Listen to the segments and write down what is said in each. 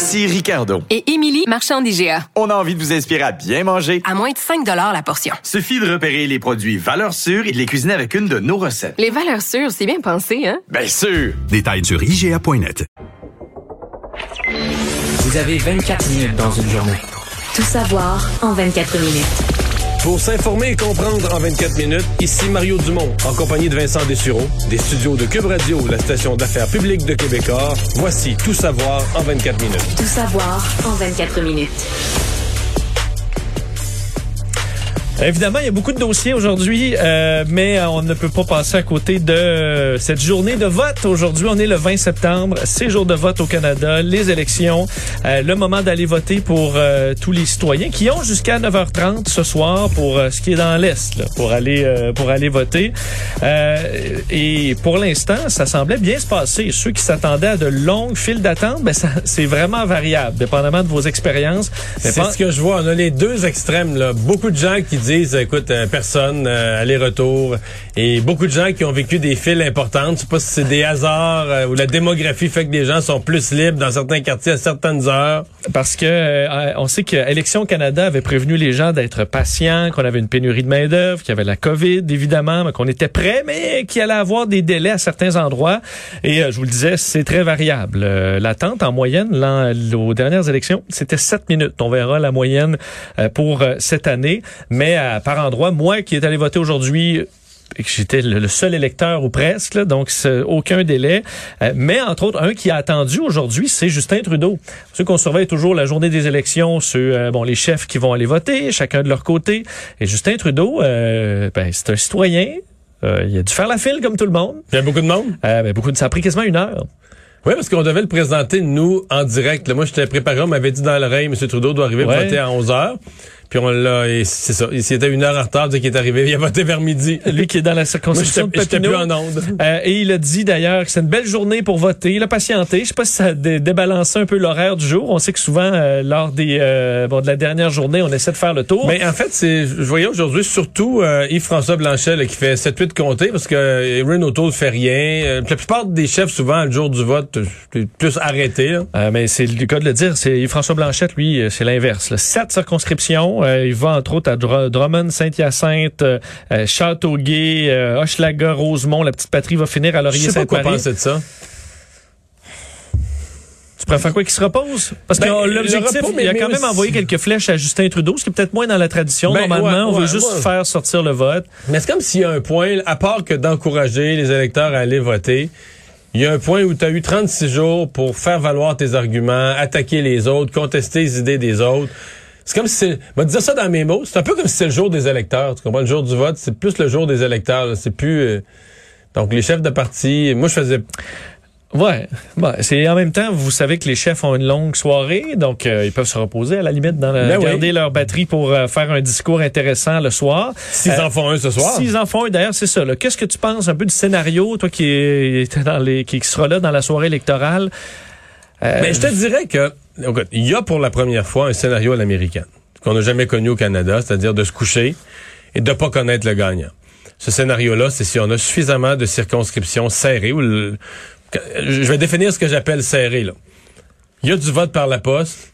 Ici Ricardo. Et Émilie, marchand d'IGA. On a envie de vous inspirer à bien manger. À moins de 5 la portion. Suffit de repérer les produits valeurs sûres et de les cuisiner avec une de nos recettes. Les valeurs sûres, c'est bien pensé, hein? Bien sûr! Détails sur IGA.net. Vous avez 24 minutes dans une journée. Tout savoir en 24 minutes. Pour s'informer et comprendre en 24 minutes, ici Mario Dumont, en compagnie de Vincent Dessureau, des studios de Cube Radio, la station d'affaires publique de Québecor. Voici Tout savoir en 24 minutes. Tout savoir en 24 minutes. Évidemment, il y a beaucoup de dossiers aujourd'hui, euh, mais on ne peut pas passer à côté de cette journée de vote. Aujourd'hui, on est le 20 septembre, c'est jour de vote au Canada, les élections, euh, le moment d'aller voter pour euh, tous les citoyens qui ont jusqu'à 9h30 ce soir pour ce qui est dans l'Est, pour aller pour aller voter. et pour l'instant, ça semblait bien se passer. Ceux qui s'attendaient à de longues files d'attente, ben c'est vraiment variable, dépendamment de vos expériences. C'est ce que je vois. On a les deux extrêmes. Là. Beaucoup de gens qui disent disent, écoute, euh, personne, euh, aller-retour. Et beaucoup de gens qui ont vécu des files importantes. Je sais pas si c'est des hasards euh, ou la démographie fait que des gens sont plus libres dans certains quartiers à certaines heures. Parce que on sait que Élections Canada avait prévenu les gens d'être patients, qu'on avait une pénurie de main-d'œuvre, qu'il y avait la COVID, évidemment, mais qu'on était prêt, mais qu'il allait avoir des délais à certains endroits. Et je vous le disais, c'est très variable. L'attente en moyenne, là, aux dernières élections, c'était 7 minutes. On verra la moyenne pour cette année. Mais par endroit. Moi qui est allé voter aujourd'hui, j'étais le seul électeur ou presque, donc aucun délai. Euh, mais entre autres, un qui a attendu aujourd'hui, c'est Justin Trudeau. Ceux qu'on surveille toujours la journée des élections, ceux, euh, bon, les chefs qui vont aller voter, chacun de leur côté. Et Justin Trudeau, euh, ben, c'est un citoyen. il a dû faire la file comme tout le monde. Il y a beaucoup de monde? Ben, beaucoup de, ça a pris quasiment une heure. Oui, parce qu'on devait le présenter, nous, en direct. moi, j'étais préparé, on m'avait dit dans l'oreille, M. Trudeau doit arriver pour voter à 11 heures. Puis on l'a, c'est ça. Il était une heure en retard, qu'il est arrivé. Il a voté vers midi. Lui qui est dans la circonscription de Papineau. plus en onde. Euh, et il a dit d'ailleurs que c'est une belle journée pour voter. Il a patienté. Je sais pas si ça a débalancé un peu l'horaire du jour. On sait que souvent, euh, lors des euh, bon, de la dernière journée, on essaie de faire le tour. Mais en fait, c'est, je voyais aujourd'hui surtout Yves-François Blanchet qui fait 7-8 comtés parce que Erin O'Toole fait rien. la plupart des chefs, souvent, le jour du vote, plus arrêté. mais c'est le cas de le dire. C'est Yves-François Blanchette, lui, c'est l'inverse. Sept circonscriptions. Il va entre autres à Drummond, Saint-Hyacinthe, euh, euh, Châteauguay, euh, Hochelaga, Rosemont. La petite patrie va finir à. Je sais pas quoi penser de ça. Tu préfères quoi qu'il se repose? Parce que ben, l'objectif, il a quand même envoyé quelques flèches à Justin Trudeau, ce qui est peut-être moins dans la tradition. Ben, Normalement, on veut juste faire sortir le vote. Mais c'est comme s'il y a un point, à part que d'encourager les électeurs à aller voter, il y a un point où tu as eu 36 jours pour faire valoir tes arguments, attaquer les autres, contester les idées des autres. C'est comme si c'est. Va dire ça dans mes mots. C'est un peu comme si c'est le jour des électeurs. Tu comprends? Le jour du vote, c'est plus le jour des électeurs. C'est plus. Euh, donc, les chefs de parti. Moi, je faisais. Ouais, bon, c'est en même temps, vous savez que les chefs ont une longue soirée, donc euh, ils peuvent se reposer à la limite, dans la, ben garder leur batterie pour euh, faire un discours intéressant le soir. S'ils en font un ce soir. S'ils en font un, d'ailleurs, c'est ça. Qu'est-ce que tu penses un peu du scénario, toi qui est dans les, qui sera là dans la soirée électorale? Mais ben, je te dirais que il y a pour la première fois un scénario à l'américaine qu'on n'a jamais connu au Canada, c'est-à-dire de se coucher et de pas connaître le gagnant. Ce scénario-là, c'est si on a suffisamment de circonscriptions serrées. Ou je vais définir ce que j'appelle serré. Là. Il y a du vote par la poste.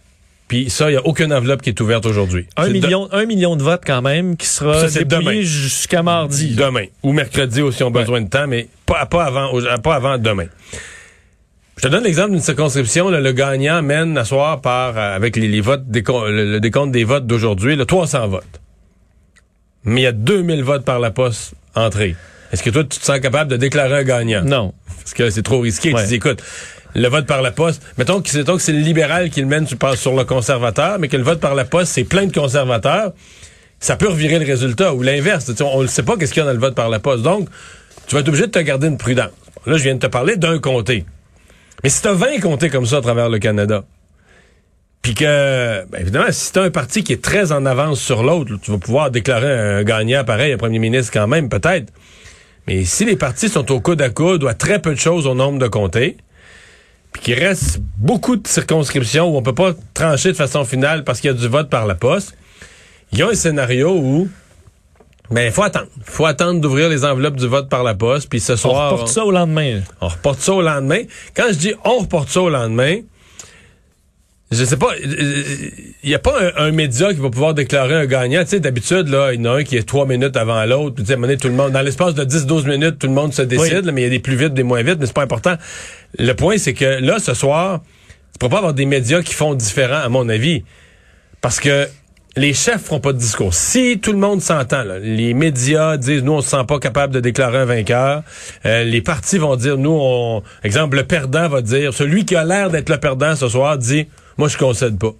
Puis ça, il n'y a aucune enveloppe qui est ouverte aujourd'hui. Un million, un million de votes quand même qui sera dépouillé jusqu'à mardi. Demain. Ou mercredi aussi, on a besoin de temps, mais pas, pas, avant, pas avant demain. Je te donne l'exemple d'une circonscription. le gagnant mène à soir par, euh, avec les, votes, le, décompte des votes d'aujourd'hui, 300 votes. Mais il y a 2000 votes par la poste entrée. Est-ce que toi, tu te sens capable de déclarer un gagnant? Non. Parce que c'est trop risqué. Tu dis, écoute, le vote par la poste, mettons que c'est, que c'est le libéral qui le mène sur le conservateur, mais que le vote par la poste, c'est plein de conservateurs, ça peut revirer le résultat. Ou l'inverse. On ne sait pas qu'est-ce qu'il y a dans le vote par la poste. Donc, tu vas être obligé de te garder une prudence. Là, je viens de te parler d'un comté. Mais si t'as 20 comtés comme ça à travers le Canada, puis que, ben évidemment, si t'as un parti qui est très en avance sur l'autre, tu vas pouvoir déclarer un gagnant pareil, un premier ministre quand même, peut-être. Mais si les partis sont au coude à coude ou à très peu de choses au nombre de comtés, puis qu'il reste beaucoup de circonscriptions où on peut pas trancher de façon finale parce qu'il y a du vote par la poste, il y a un scénario où ben, faut attendre. faut attendre d'ouvrir les enveloppes du vote par la poste, puis ce On soir... reporte ça au lendemain. On reporte ça au lendemain. Quand je dis on reporte ça au lendemain, je sais pas, il n'y a pas un, un média qui va pouvoir déclarer un gagnant. Tu sais, d'habitude, là, il y en a un qui est trois minutes avant l'autre. Tu sais, à un moment donné, tout le monde, dans l'espace de 10-12 minutes, tout le monde se décide, là, mais il y a des plus vite, des moins vite, mais c'est pas important. Le point, c'est que là, ce soir, tu peux pas avoir des médias qui font différent, à mon avis. Parce que les chefs feront pas de discours. Si tout le monde s'entend, les médias disent nous on se sent pas capable de déclarer un vainqueur, euh, les partis vont dire nous on exemple le perdant va dire celui qui a l'air d'être le perdant ce soir dit moi je concède pas.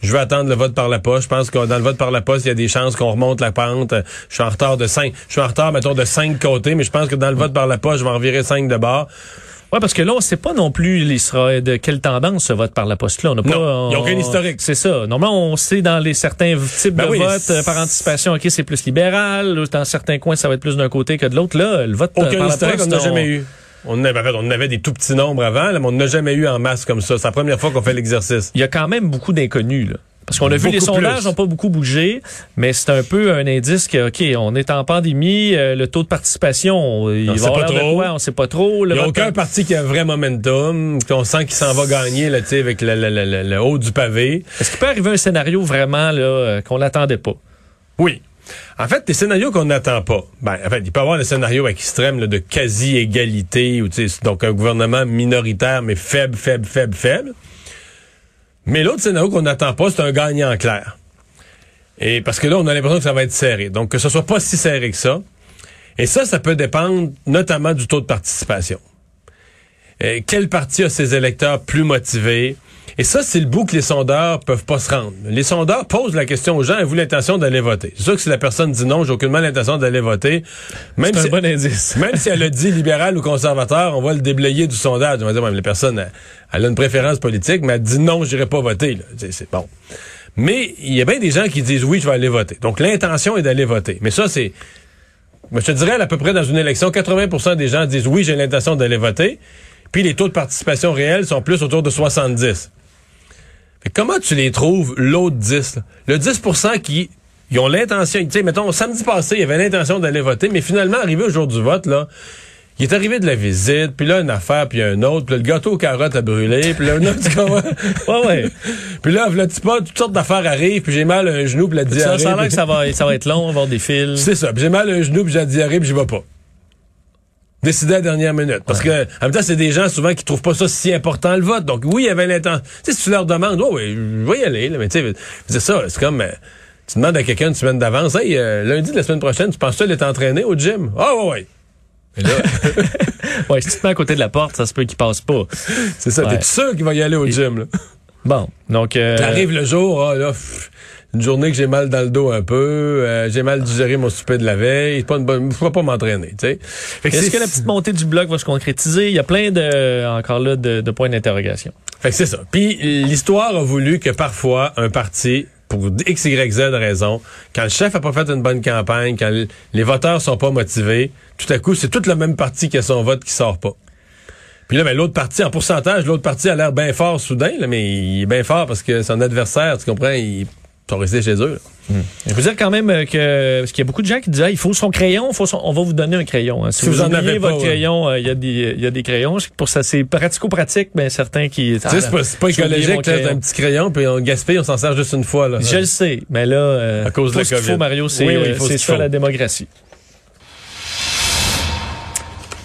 Je vais attendre le vote par la poste. Je pense que dans le vote par la poste, il y a des chances qu'on remonte la pente. Je suis en retard de 5. Je suis en retard, mettons, de 5 côtés, mais je pense que dans le vote par la poste, je vais en virer 5 de bord. Ouais, parce que là, on sait pas non plus il sera de quelle tendance ce vote par la poste là. On n'a pas. Non, il y a aucun historique. C'est ça. Normalement, on sait dans les certains types Ben de oui, votes euh, par anticipation, ok, c'est plus libéral. Dans certains coins, ça va être plus d'un côté que de l'autre. Là, le vote euh, Aucun par la historique, on poste, n'a jamais eu. On avait, en fait, on avait des tout petits nombres avant, là, mais on n'a jamais eu en masse comme ça. C'est la première fois qu'on fait l'exercice. Il y a quand même beaucoup d'inconnus là. Parce qu'on a vu les sondages n'ont pas beaucoup bougé, mais c'est un peu un indice que, OK, on est en pandémie, euh, le taux de participation, on- il On va sait pas de quoi, on sait pas trop. Le Il n'y a aucun par- parti qui a un vrai momentum, qu'on sent qu'il s'en va gagner là, tu sais, avec le, le- le- le- haut du pavé. Est-ce qu'il peut arriver un scénario vraiment là euh, qu'on n'attendait pas? Oui. En fait, des scénarios qu'on n'attend pas. Ben, en fait, il peut y avoir des scénarios extrêmes là, de quasi-égalité, ou tu sais, donc un gouvernement minoritaire, mais faible, faible, faible, faible. Mais l'autre scénario qu'on n'attend pas, c'est un gagnant clair. Et parce que là, on a l'impression que ça va être serré. Donc, que ce soit pas si serré que ça. Et ça, ça peut dépendre notamment du taux de participation. Quel parti a ses électeurs plus motivés? Et ça, c'est le bout que les sondeurs peuvent pas se rendre. Les sondeurs posent la question aux gens, avez-vous l'intention d'aller voter? C'est sûr que si la personne dit non, j'ai aucunement l'intention d'aller voter, même C'est si, un bon indice. même si elle a dit libéral ou conservateur, on va le déblayer du sondage. On va dire, ouais, mais la personne, elle, elle a une préférence politique, mais elle dit non, j'irai pas voter. là. C'est- bon. Mais il y a bien des gens qui disent oui, je vais aller voter. Donc l'intention est d'aller voter. Mais ça, c'est je te dirais, à peu près dans une élection, 80% des gens disent oui, j'ai l'intention d'aller voter. Puis les taux de participation réels sont plus autour de 70. Fait que comment tu les trouves, l'autre 10? là? Le 10% qui ils ont l'intention, tu sais, mettons, samedi passé, il avait l'intention d'aller voter, mais finalement, arrivé au jour du vote, là, il est arrivé de la visite, puis là, une affaire, puis un autre, puis là, le gâteau aux carottes a brûlé, puis là, un autre? Ouais, ouais. Puis là, là, tu pas, toutes sortes d'affaires arrivent, puis j'ai mal à un genou, puis la Ça, diarrhée. ça a l'air que ça va, ça va être long, avoir des fils. c'est ça. Puis j'ai mal à un genou, puis j'ai la diarrhée, puis j'y vais pas. Décider à la dernière minute. Parce que, en même temps, c'est des gens souvent qui trouvent pas ça si important le vote. Donc, oui, il y avait l'intention. Tu sais, si tu leur demandes, oh, oui, je vais y aller, là, mais tu sais, c'est ça, c'est comme, euh, tu demandes à quelqu'un une semaine d'avance, hey, euh, lundi de la semaine prochaine, tu penses-tu aller t'entraîner au gym? Ah, ouais, ouais. Mais là, Ouais, si tu te mets à côté de la porte, ça se peut qu'il passe pas. c'est ça, Ouais. t'es sûr qu'il va y aller au gym, là? Bon, donc... Euh, T'arrives le jour, ah, là, pff, une journée que j'ai mal dans le dos un peu, euh, j'ai mal digéré mon souper de la veille, pas une bonne, faut pas m'entraîner, Est-ce que la petite montée du bloc va se concrétiser? Il y a plein de, encore là, de, de points d'interrogation. Fait que c'est ça. Puis l'histoire a voulu que parfois un parti, pour X, Y, Z raison, quand le chef a pas fait une bonne campagne, quand les voteurs sont pas motivés, tout à coup, c'est tout le même parti qui a son vote qui sort pas. Puis là, ben, l'autre parti, en pourcentage, l'autre parti a l'air bien fort soudain, là, mais il est bien fort parce que son adversaire, tu comprends, ils sont restés chez eux. là. Je veux dire quand même euh, que parce qu'il y a beaucoup de gens qui disent Ah, il faut son crayon, faut son- on va vous donner un crayon. hein. Si, Si vous, vous en avez pas, votre ouais. crayon, euh, il y a des il y a des crayons. Pour ça c'est pratico-pratique, ben certains qui sais, c'est pas, pas écologique, là, un petit crayon, puis on gaspille, on s'en sert juste une fois. Là. Je le sais, mais là euh, À cause de la COVID. faut Mario, c'est Oui, oui, euh, ça faut. la démocratie.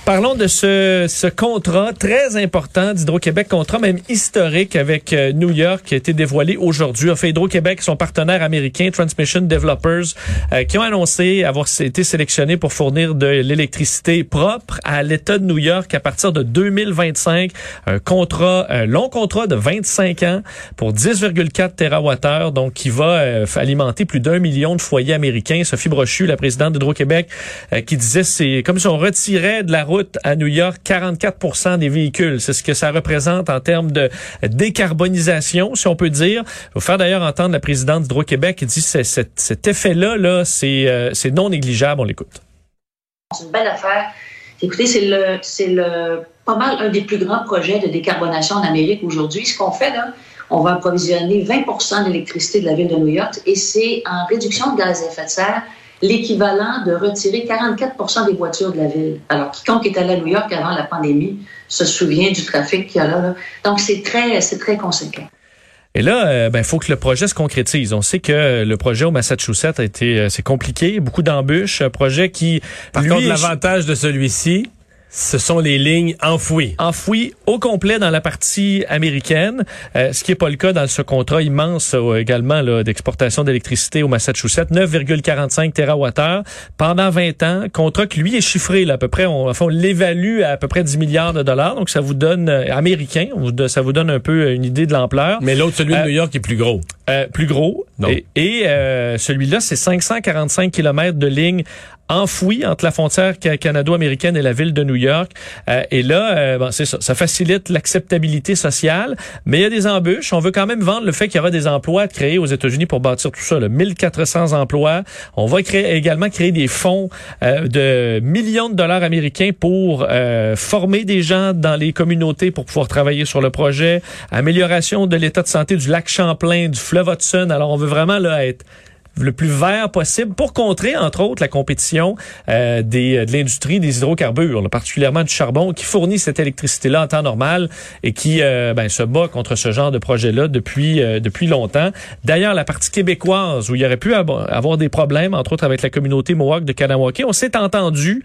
Parlons de ce, ce contrat très important d'Hydro-Québec, contrat même historique avec euh, New York qui a été dévoilé aujourd'hui. En fait, Hydro-Québec, son partenaire américain Transmission Developers, euh, qui ont annoncé avoir été sélectionnés pour fournir de l'électricité propre à l'État de New York à partir de 2025. Un contrat, un long contrat de 25 ans pour 10,4 TWh, donc qui va euh, alimenter plus d'un million de foyers américains. Sophie Brochu, la présidente d'Hydro-Québec, euh, qui disait c'est comme si on retirait de la à New York 44 des véhicules. C'est ce que ça représente en termes de décarbonisation, si on peut dire. Il faut faire d'ailleurs entendre la présidente d'Hydro-Québec qui dit que cet, effet-là, là, c'est euh, c'est non négligeable. On l'écoute. C'est une belle affaire. Écoutez, c'est le, c'est le, pas mal un des plus grands projets de décarbonation en Amérique aujourd'hui. Ce qu'on fait, là, on va approvisionner 20 de l'électricité de la ville de New York et c'est en réduction de gaz à effet de serre l'équivalent de retirer 44% des voitures de la ville. Alors, quiconque est allé à New York avant la pandémie se souvient du trafic qu'il y a là. là. Donc, c'est très, c'est très conséquent. Et là, il euh, ben, faut que le projet se concrétise. On sait que le projet au Massachusetts a été, euh, c'est compliqué, beaucoup d'embûches. Un projet qui, par lui, contre, l'avantage de celui-ci, ce sont les lignes enfouies. Enfouies au complet dans la partie américaine, euh, ce qui n'est pas le cas dans ce contrat immense euh, également d'exportation d'électricité au Massachusetts, 9,45 TWh pendant 20 ans. Contrat qui lui est chiffré là, à peu près, on, enfin, on l'évalue à à peu près 10 milliards de dollars, donc ça vous donne euh, américain, ça vous donne un peu une idée de l'ampleur. Mais l'autre, celui de New York, est plus gros. plus gros. Et, et celui-là, c'est 545 km de lignes enfoui entre la frontière canado-américaine et la ville de New York. Euh, et là, euh, c'est ça, ça facilite l'acceptabilité sociale, mais il y a des embûches. On veut quand même vendre le fait qu'il y aura des emplois créés aux États-Unis pour bâtir tout ça, là, 1400 emplois. On va également créer des fonds euh, de millions de dollars américains pour former des gens dans les communautés pour pouvoir travailler sur le projet, amélioration de l'état de santé du lac Champlain, du fleuve Hudson. Alors, on veut vraiment là être le plus vert possible pour contrer, entre autres, la compétition euh, des, de l'industrie des hydrocarbures, particulièrement du charbon, qui fournit cette électricité-là en temps normal et qui euh, ben, se bat contre ce genre de projet-là depuis, euh, depuis longtemps. D'ailleurs, la partie québécoise, où il y aurait pu avoir des problèmes, entre autres avec la communauté Mohawk de Kanawake, on s'est entendu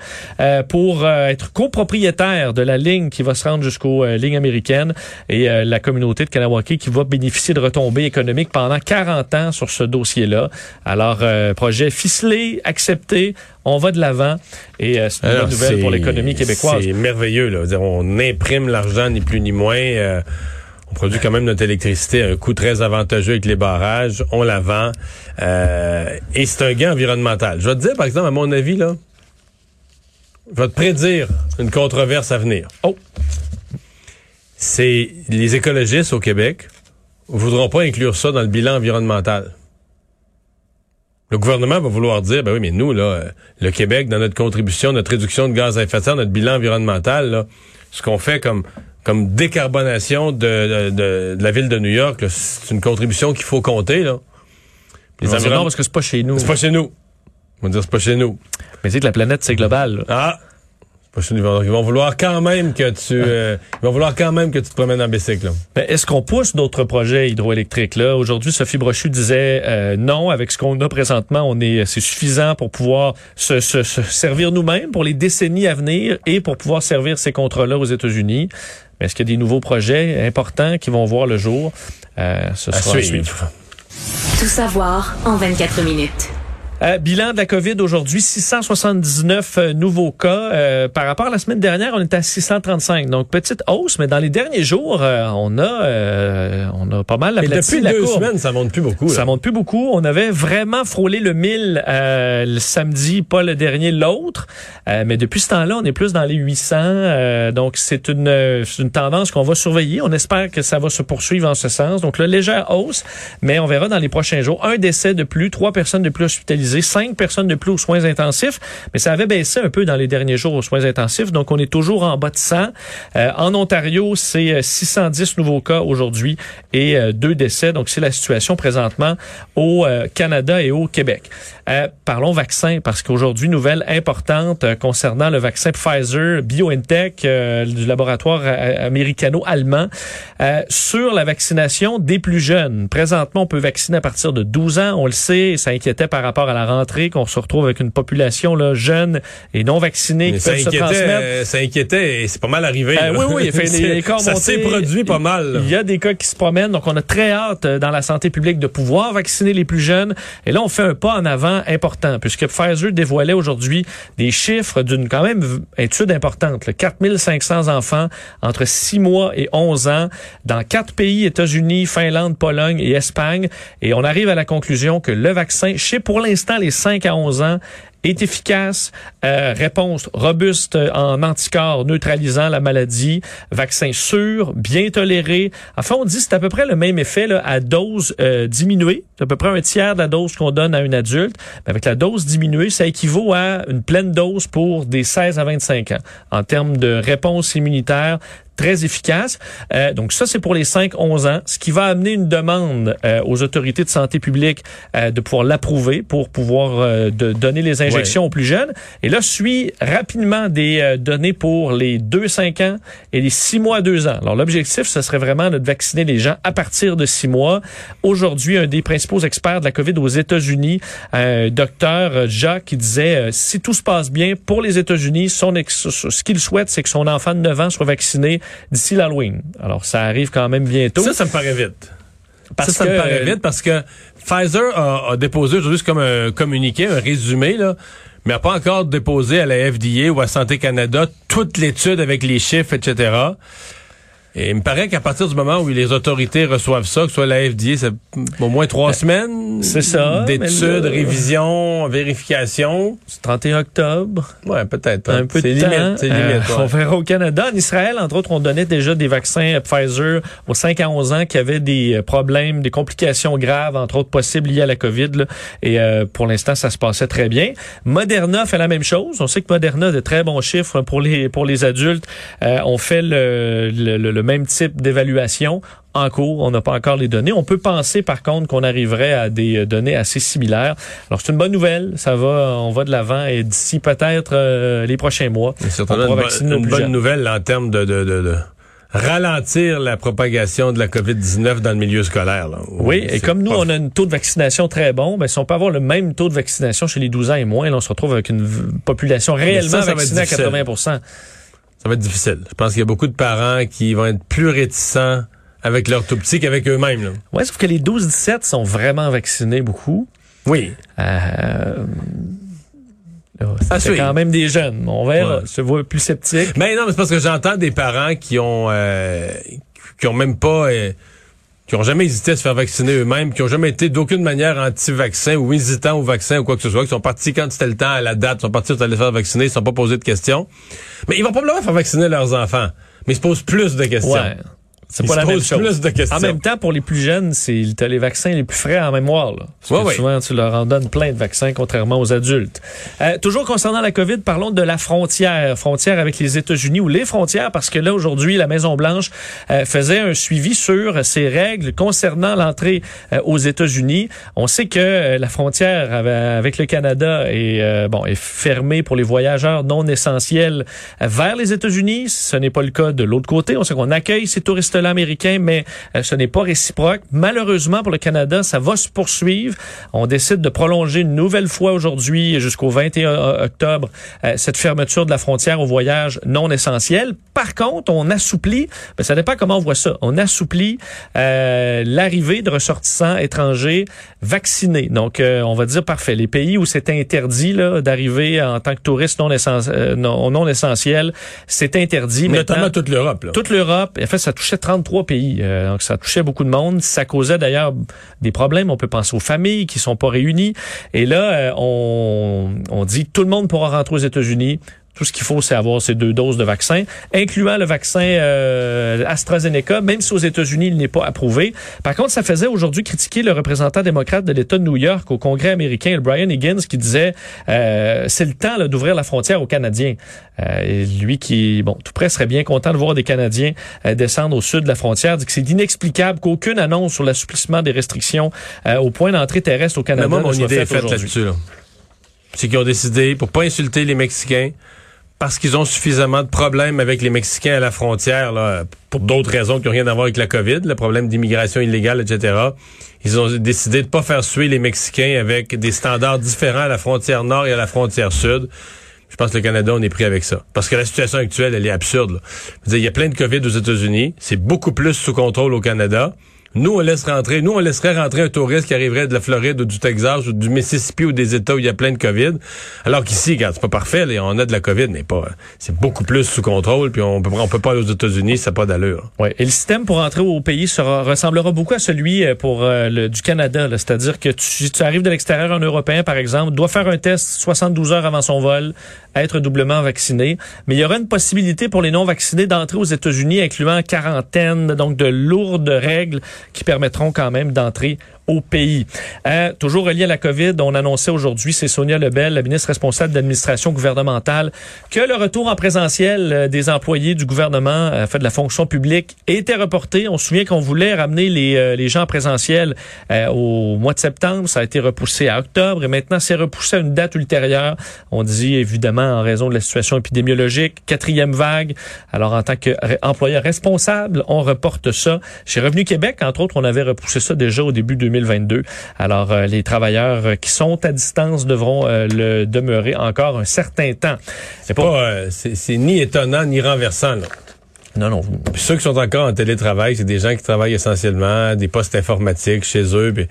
pour être copropriétaire de la ligne qui va se rendre jusqu'aux lignes américaines et la communauté de Kanawake qui va bénéficier de retombées économiques pendant 40 ans sur ce dossier-là. Alors, euh, projet ficelé, accepté, on va de l'avant et euh, c'est une bonne nouvelle pour l'économie québécoise. C'est merveilleux. Là. On imprime l'argent, ni plus ni moins. Euh, on produit quand même notre électricité à un coût très avantageux avec les barrages. On la vend. et c'est un gain environnemental. Je vais te dire, par exemple, à mon avis, là, je vais te prédire une controverse à venir. Oh! C'est les écologistes au Québec voudront pas inclure ça dans le bilan environnemental. Le gouvernement va vouloir dire, ben oui, mais nous, là, euh, le Québec, dans notre contribution, notre réduction de gaz à effet de serre, notre bilan environnemental, là, ce qu'on fait comme comme décarbonation de, de, de, la ville de New York, c'est une contribution qu'il faut compter. Là. Les non, parce que c'est pas chez nous. C'est pas chez nous. On va dire c'est pas chez nous. Mais c'est que la planète, c'est global. Ah! Ils vont, vouloir quand même que tu, euh, ils vont vouloir quand même que tu te promènes en bicycle. Est-ce qu'on pousse d'autres projets hydroélectriques là? Aujourd'hui, Sophie Brochu disait euh, non. Avec ce qu'on a présentement, on est, c'est suffisant pour pouvoir se, se, servir nous-mêmes pour les décennies à venir et pour pouvoir servir ces contrats-là aux États-Unis. Mais est-ce qu'il y a des nouveaux projets importants qui vont voir le jour? Euh, Ce sera à suivre. Tout savoir en 24 minutes. Euh, bilan de la COVID aujourd'hui, 679 euh, nouveaux cas. Euh, par rapport à la semaine dernière, on était à 635. Donc petite hausse, mais dans les derniers jours, on a on a pas mal la Depuis deux semaines, ça monte plus beaucoup. Ça monte plus beaucoup. On avait vraiment frôlé le 1000 le samedi, pas le dernier, l'autre. mais depuis ce temps-là, on est plus dans les 800. donc c'est une, une tendance qu'on va surveiller. On espère que ça va se poursuivre en ce sens. Donc la légère hausse, mais on verra dans les prochains jours. Un décès de plus, trois personnes de plus hospitalisées cinq personnes de plus aux soins intensifs, mais ça avait baissé un peu dans les derniers jours aux soins intensifs, donc on est toujours en bas de 100. Euh, en Ontario, c'est 610 euh, nouveaux cas aujourd'hui et euh, deux décès, donc c'est la situation présentement au Canada et au Québec. parlons vaccin, parce qu'aujourd'hui, nouvelle importante concernant le vaccin Pfizer BioNTech du laboratoire américano-allemand sur la vaccination des plus jeunes. Présentement, on peut vacciner à partir de 12 ans, on le sait, ça inquiétait par rapport à la rentrée qu'on se retrouve avec une population là, jeune et non vaccinée qui ça peuvent se transmettre. Euh, ça inquiétait et c'est pas mal arrivé. Euh, oui, oui, fait, les cas ça s'est produit pas mal. Il y a des cas qui se promènent, donc on a très hâte euh, dans la santé publique de pouvoir vacciner les plus jeunes. Et là, on fait un pas en avant important, puisque Pfizer dévoilait aujourd'hui des chiffres d'une quand même étude importante. Là, 4500 enfants entre 6 mois et 11 ans dans quatre pays, États-Unis, Finlande, Pologne et Espagne. Et on arrive à la conclusion que le vaccin, chez pour l'instant les 5 à 11 ans est efficace, euh, réponse robuste en anticorps neutralisant la maladie, vaccin sûr, bien toléré. Enfin, on dit c'est à peu près le même effet à dose euh, diminuée. C'est à peu près un tiers de la dose qu'on donne à un adulte. Mais avec la dose diminuée, ça équivaut à une pleine dose pour des 16 à 25 ans. En termes de réponse immunitaire, très efficace. Euh, donc ça, c'est pour les 5-11 ans, ce qui va amener une demande euh, aux autorités de santé publique euh, de pouvoir l'approuver pour pouvoir euh, de donner les injections aux plus jeunes. Et là, suit rapidement des euh, données pour les 2-5 ans et les 6 mois à 2 ans. Alors l'objectif, ce serait vraiment de vacciner les gens à partir de 6 mois. Aujourd'hui, un des principaux experts de la COVID aux États-Unis, un docteur Jacques, qui disait, euh, si tout se passe bien pour les États-Unis, son ex- ce qu'il souhaite, c'est que son enfant de 9 ans soit vacciné d'ici l'Halloween. Alors, ça arrive quand même bientôt. Ça, ça me paraît vite. Parce ça, ça que- me paraît vite parce que Pfizer a, a déposé aujourd'hui, comme un communiqué, un résumé, là, mais n'a pas encore déposé à la FDA ou à Santé Canada toute l'étude avec les chiffres, etc. Et il me paraît qu'à partir du moment où les autorités reçoivent ça, que ce soit la FDA, c'est au moins trois semaines. Ben, c'est ça, D'études, là- révision, vérification. C'est 31 octobre. Ouais, peut-être. un peu de C'est temps. limite, c'est Euh, limite. ouais. On verra au Canada. En Israël, entre autres, on donnait déjà des vaccins Pfizer aux 5 à 11 ans qui avaient des euh, problèmes, des complications graves, entre autres possibles liées à la COVID. là. Et euh, pour l'instant, ça se passait très bien. Moderna fait la même chose. On sait que Moderna a de très bons chiffres pour les pour les adultes. Euh, on fait le, le, le- le même type d'évaluation en cours. On n'a pas encore les données. On peut penser, par contre, qu'on arriverait à des euh, données assez similaires. Alors, c'est une bonne nouvelle. Ça va, on va de l'avant et d'ici peut-être euh, les prochains mois, C'est on une, bonne- une nouvelle en termes de, de, de, de ralentir la propagation de la COVID-19 dans le milieu scolaire. là. Oui, et comme nous, on a un taux de vaccination très bon, ben, si on peut avoir le même taux de vaccination chez les 12 ans et moins, là, on se retrouve avec une population réellement ça, ça va être vaccinée à difficile. 80 Ça va être difficile. Je pense qu'il y a beaucoup de parents qui vont être plus réticents avec leur tout petit qu'avec eux-mêmes. Ouais, sauf que les 12-17 sont vraiment vaccinés beaucoup. Oui. Euh, c'est quand même des jeunes. On verra. Ouais. Je vois plus sceptique. Mais non, mais c'est parce que j'entends des parents qui ont euh, qui ont même pas euh, qui ont jamais hésité à se faire vacciner eux-mêmes, qui ont jamais été d'aucune manière anti-vaccin ou hésitants au vaccin ou quoi que ce soit, qui sont partis quand c'était le temps, à la date, sont partis pour aller se faire vacciner, ils ne sont pas posés de questions. Mais ils vont probablement faire vacciner leurs enfants. Mais ils se posent plus de questions. C'est pas se la même chose. plus de questions. En même temps, pour les plus jeunes, c'est t'as les vaccins les plus frais en mémoire. Là. Parce Ouais, que ouais. souvent, tu leur en donnes plein de vaccins, contrairement aux adultes. Euh, toujours concernant la COVID, parlons de la frontière. Frontière avec les États-Unis ou les frontières, parce que là, aujourd'hui, la Maison-Blanche euh, faisait un suivi sur ces règles concernant l'entrée euh, aux États-Unis. On sait que euh, la frontière avec, le Canada est, euh, bon, est fermée pour les voyageurs non essentiels vers les États-Unis. Ce n'est pas le cas de l'autre côté. On sait qu'on accueille ces touristes-là américains, mais euh, ce n'est pas réciproque. Malheureusement pour le Canada, ça va se poursuivre. On décide de prolonger une nouvelle fois aujourd'hui jusqu'au 21 octobre euh, cette fermeture de la frontière aux voyages non essentiels. Par contre, on assouplit, ben, ça dépend comment on voit ça, on assouplit euh, l'arrivée de ressortissants étrangers vaccinés. Donc, euh, on va dire parfait. Les pays où c'est interdit là, d'arriver en tant que touriste non, essen- euh, non, non essentiel, c'est interdit. Notamment toute l'Europe. toute l'Europe. En fait, ça touchait 33 pays. euh, donc, ça touchait beaucoup de monde. Ça causait d'ailleurs des problèmes. On peut penser aux familles qui sont pas réunies. Et là, euh, on, on dit tout le monde pourra rentrer aux États-Unis. Tout ce qu'il faut, c'est avoir ces deux doses de vaccin, incluant le vaccin euh, AstraZeneca, même si aux États-Unis, il n'est pas approuvé. Par contre, ça faisait aujourd'hui critiquer le représentant démocrate de l'État de New York au Congrès américain, Brian Higgins, qui disait euh, c'est le temps d'ouvrir la frontière aux Canadiens. Euh, et lui qui, bon, tout près serait bien content de voir des Canadiens euh, descendre au sud de la frontière, dit que c'est inexplicable qu'aucune annonce sur l'assouplissement des restrictions euh, au point d'entrée terrestre au Mais Canada moi, mon ne soit idée faite faite aujourd'hui. Là. C'est qu'ils ont décidé, pour pas insulter les Mexicains, parce qu'ils ont suffisamment de problèmes avec les Mexicains à la frontière, là, pour d'autres raisons qui n'ont rien à voir avec la COVID, le problème d'immigration illégale, etc. Ils ont décidé de pas faire suer les Mexicains avec des standards différents à la frontière nord et à la frontière sud. Je pense que le Canada, on est pris avec ça. Parce que la situation actuelle, elle est absurde. il y a plein de COVID aux États-Unis. C'est beaucoup plus sous contrôle au Canada. Nous, on laisse rentrer, nous, on laisserait rentrer un touriste qui arriverait de la Floride ou du Texas ou du Mississippi ou des États où il y a plein de COVID. Alors qu'ici, regarde, c'est pas parfait, là, on a de la COVID, mais pas, c'est beaucoup plus sous contrôle, puis on peut, peut pas aller aux États-Unis, ça n'a pas d'allure. Ouais. Et le système pour entrer au pays ressemblera beaucoup à celui euh, pour euh, le, du Canada. C'est-à-dire que tu, si tu arrives de l'extérieur, un Européen, par exemple, doit faire un test 72 heures avant son vol, être doublement vacciné. Mais il y aura une possibilité pour les non-vaccinés d'entrer aux États-Unis, incluant quarantaine, donc de lourdes règles qui permettront quand même d'entrer au pays. Euh, toujours relié à la COVID, on annonçait aujourd'hui, c'est Sonia Lebel, la ministre responsable d'administration gouvernementale, que le retour en présentiel euh, des employés du gouvernement, euh, fait de la fonction publique, était reporté. On se souvient qu'on voulait ramener les, euh, les gens en présentiel euh, au mois de septembre. Ça a été repoussé à octobre et maintenant c'est repoussé à une date ultérieure. On dit évidemment en raison de la situation épidémiologique, quatrième vague. Alors en tant qu'employeur responsable, on reporte ça. Chez Revenu Québec, entre autres, on avait repoussé ça déjà au début 2022. Alors, euh, les travailleurs euh, qui sont à distance devront euh, le demeurer encore un certain temps. C'est pas, c'est ni étonnant ni renversant, là. Non, non. Puis ceux qui sont encore en télétravail, c'est des gens qui travaillent essentiellement des postes informatiques chez eux. Puis,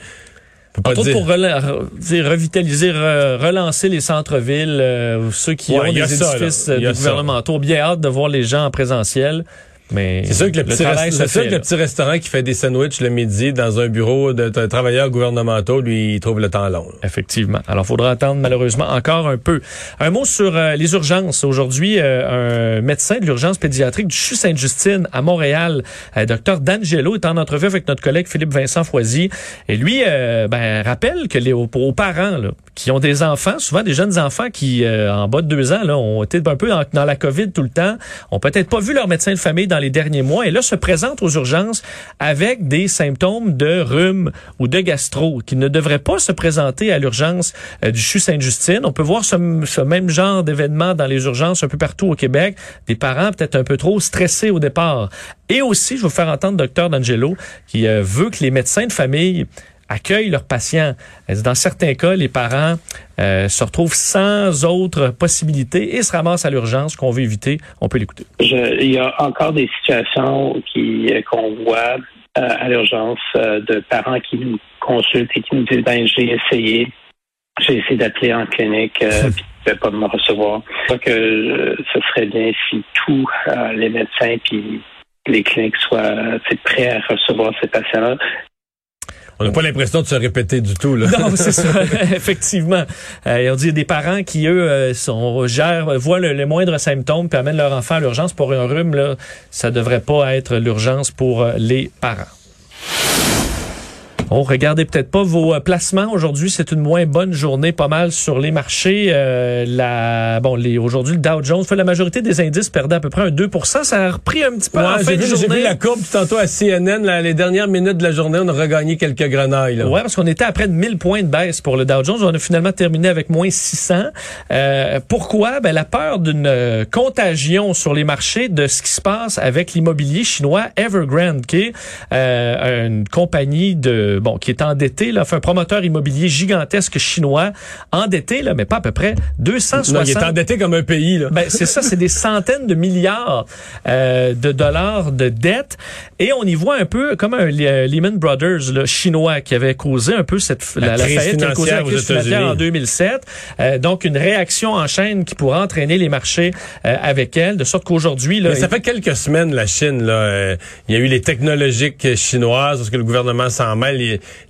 Entre autres pour revitaliser, re- relancer les centres-villes, euh, ou ceux qui Ouais, ont des ça, édifices euh, gouvernementaux. Bien hâte de voir les gens en présentiel. Mais C'est sûr que le, petit, travail rest- se c'est sûr fait, que le là. petit restaurant qui fait des sandwichs le midi dans un bureau de, de travailleurs gouvernementaux, lui, il trouve le temps long. là. Effectivement. Alors, il faudra attendre malheureusement encore un peu. Un mot sur euh, les urgences. Aujourd'hui, euh, un médecin de l'urgence pédiatrique du CHU Sainte-Justine à Montréal, euh, docteur D'Angelo, est en entrevue avec notre collègue Philippe Vincent Foisy. Et lui, euh, ben, rappelle que les aux, aux parents là, qui ont des enfants, souvent des jeunes enfants qui, euh, en bas de deux ans, là, ont été un peu dans, la COVID tout le temps, ont peut-être pas vu leur médecin de famille dans les derniers mois et là se présentent aux urgences avec des symptômes de rhume ou de gastro qui ne devraient pas se présenter à l'urgence euh, du CHU Sainte-Justine. On peut voir ce, ce même genre d'événement dans les urgences un peu partout au Québec. Des parents peut-être un peu trop stressés au départ. Et aussi, je vais vous faire entendre Dr D'Angelo qui euh, veut que les médecins de famille accueillent leurs patients. Dans certains cas, les parents euh, se retrouvent sans autre possibilité et se ramassent à l'urgence qu'on veut éviter. On peut l'écouter. Il y a encore des situations qui euh, qu'on voit euh, à l'urgence euh, de parents qui nous consultent et qui nous disent ben j'ai essayé, j'ai essayé d'appeler en clinique, puis ils ne pas me recevoir. Je crois que ce serait bien si tous les médecins puis les cliniques soient prêts à recevoir ces patients-là. On n'a pas l'impression de se répéter du tout. Là. Non, c'est ça, effectivement. Euh, on dit des parents qui, eux, euh, sont, gèrent, voient le, le moindre symptôme puis amènent leur enfant à l'urgence pour un rhume. Là, ça devrait pas être l'urgence pour euh, les parents. Oh, regardez peut-être pas vos euh, placements. Aujourd'hui, c'est une moins bonne journée, pas mal sur les marchés. Euh, la, bon, les, aujourd'hui, le Dow Jones, fait la majorité des indices perdaient à peu près un 2% Ça a repris un petit peu en Ouais, fin j'ai de vu, j'ai journée. vu la courbe tantôt à CNN. là, les dernières minutes de la journée, on a regagné quelques grenailles. Ouais, parce qu'on était à près de 1000 points de baisse pour le Dow Jones. On a finalement terminé avec moins 600. Euh, pourquoi? Ben, la peur d'une euh, contagion sur les marchés de ce qui se passe avec l'immobilier chinois Evergrande, qui est euh, une compagnie de bon qui est endettée, là, fait un promoteur immobilier gigantesque chinois, endetté, là, mais pas à peu près 260... Non, il est endetté comme un pays. Là. Ben, c'est ça, c'est des centaines de milliards euh, de dollars de dettes. Et on y voit un peu comme un euh, Lehman Brothers là, chinois qui avait causé un peu cette La la, la crise faillite qui a causé la financière aux crise financière en 2007. Euh, donc une réaction en chaîne qui pourrait entraîner les marchés euh, avec elle, de sorte qu'aujourd'hui là, Mais ça fait quelques semaines, la Chine, là, il y a eu les technologiques chinoises, parce que le gouvernement s'en mêle.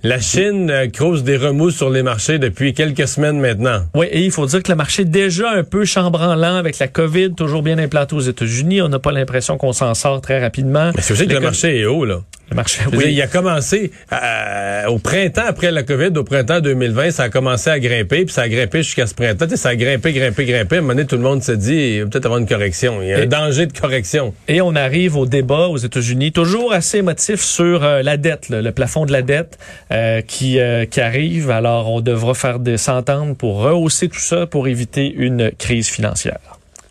La Chine euh, cause des remous sur les marchés depuis quelques semaines maintenant. Oui, et il faut dire que le marché est déjà un peu chambranlant avec la COVID, toujours bien implanté aux États-Unis. On n'a pas l'impression qu'on s'en sort très rapidement. Mais c'est aussi que le marché est haut, là. Le marché, oui. dire, il a commencé euh, au printemps après la COVID, au printemps 2020, ça a commencé à grimper, puis ça a grimpé jusqu'à ce printemps. Tu sais, ça a grimpé, grimpé, grimpé. À un moment donné, tout le monde s'est dit, il va peut-être avoir une correction. Il y a Et- un danger de correction. Et on arrive au débat aux États-Unis, toujours assez émotif sur euh, la dette, là, le plafond de la dette euh, qui, euh, qui arrive. Alors, on devra faire des s'entendre pour rehausser tout ça pour éviter une crise financière.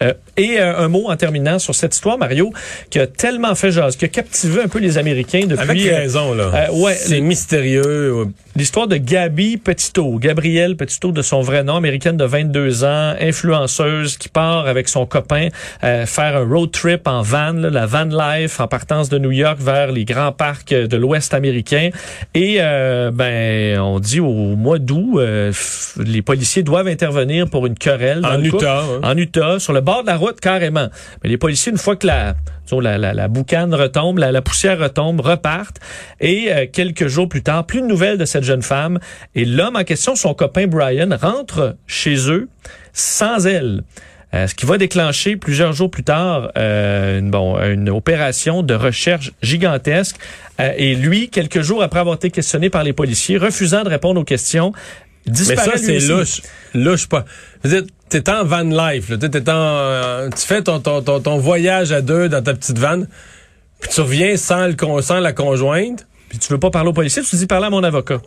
Euh, et euh, un mot en terminant sur cette histoire, Mario, qui a tellement fait jaser, qui a captivé un peu les Américains depuis... Avec euh, raison, là. euh, ouais, c'est mystérieux. L'histoire de Gabi Petito, Gabrielle Petito de son vrai nom, américaine de 22 ans, influenceuse qui part avec son copain euh, faire un road trip en van, là, la van life, en partance de New York vers les grands parcs de l'Ouest américain. Et euh, ben, on dit au mois d'août, euh, les policiers doivent intervenir pour une querelle dans En couple. Utah, hein. en Utah, sur le bord de la route carrément. Mais les policiers, une fois que la disons, la, la, la boucane retombe, la, la poussière retombe, repartent. Et euh, quelques jours plus tard, plus de nouvelles de cette jeune femme. Et l'homme en question, son copain Brian, rentre chez eux sans elle. Euh, ce qui va déclencher plusieurs jours plus tard euh, une, bon, une opération de recherche gigantesque. Euh, et lui, quelques jours après avoir été questionné par les policiers, refusant de répondre aux questions, Mais disparaît ça, lui c'est louche. Louche pas. Veux dire, T'es en van life, là. T'es en, euh, tu fais ton, ton, ton, ton voyage à deux dans ta petite van, puis tu reviens sans, le, con- sans la conjointe. Puis tu veux pas parler aux policiers, tu dis parler à mon avocat.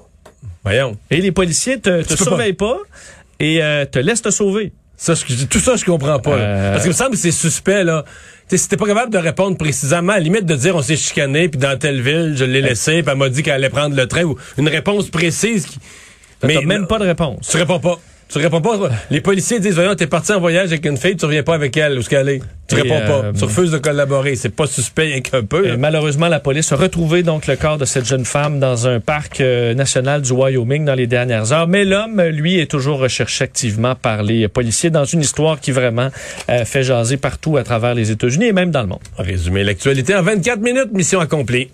Voyons. Et les policiers te, te surveillent pas. et euh, te laissent te sauver. Ça, je- tout ça, je comprends pas. là. Euh, Parce qu'il me semble que c'est suspect, là. T'sais, si t'es pas capable de répondre précisément, à la limite de dire on s'est chicané, puis dans telle ville, je l'ai laissé, puis elle m'a dit qu'elle allait prendre le train, ou une réponse précise. Qui... Mais même pas de réponse. Tu réponds pas. Tu réponds pas. Les policiers disent, voyons, t'es parti en voyage avec une fille, tu reviens pas avec elle, où est-ce qu'elle est? Tu Et, réponds euh, pas. Tu refuses de collaborer. C'est pas suspect, qu'un peu. Et là. malheureusement, la police a retrouvé donc le corps de cette jeune femme dans un parc euh, national du Wyoming dans les dernières heures. Mais l'homme, lui, est toujours recherché activement par les policiers dans une histoire qui vraiment euh, fait jaser partout à travers les États-Unis et même dans le monde. Résumé l'actualité en 24 minutes, mission accomplie.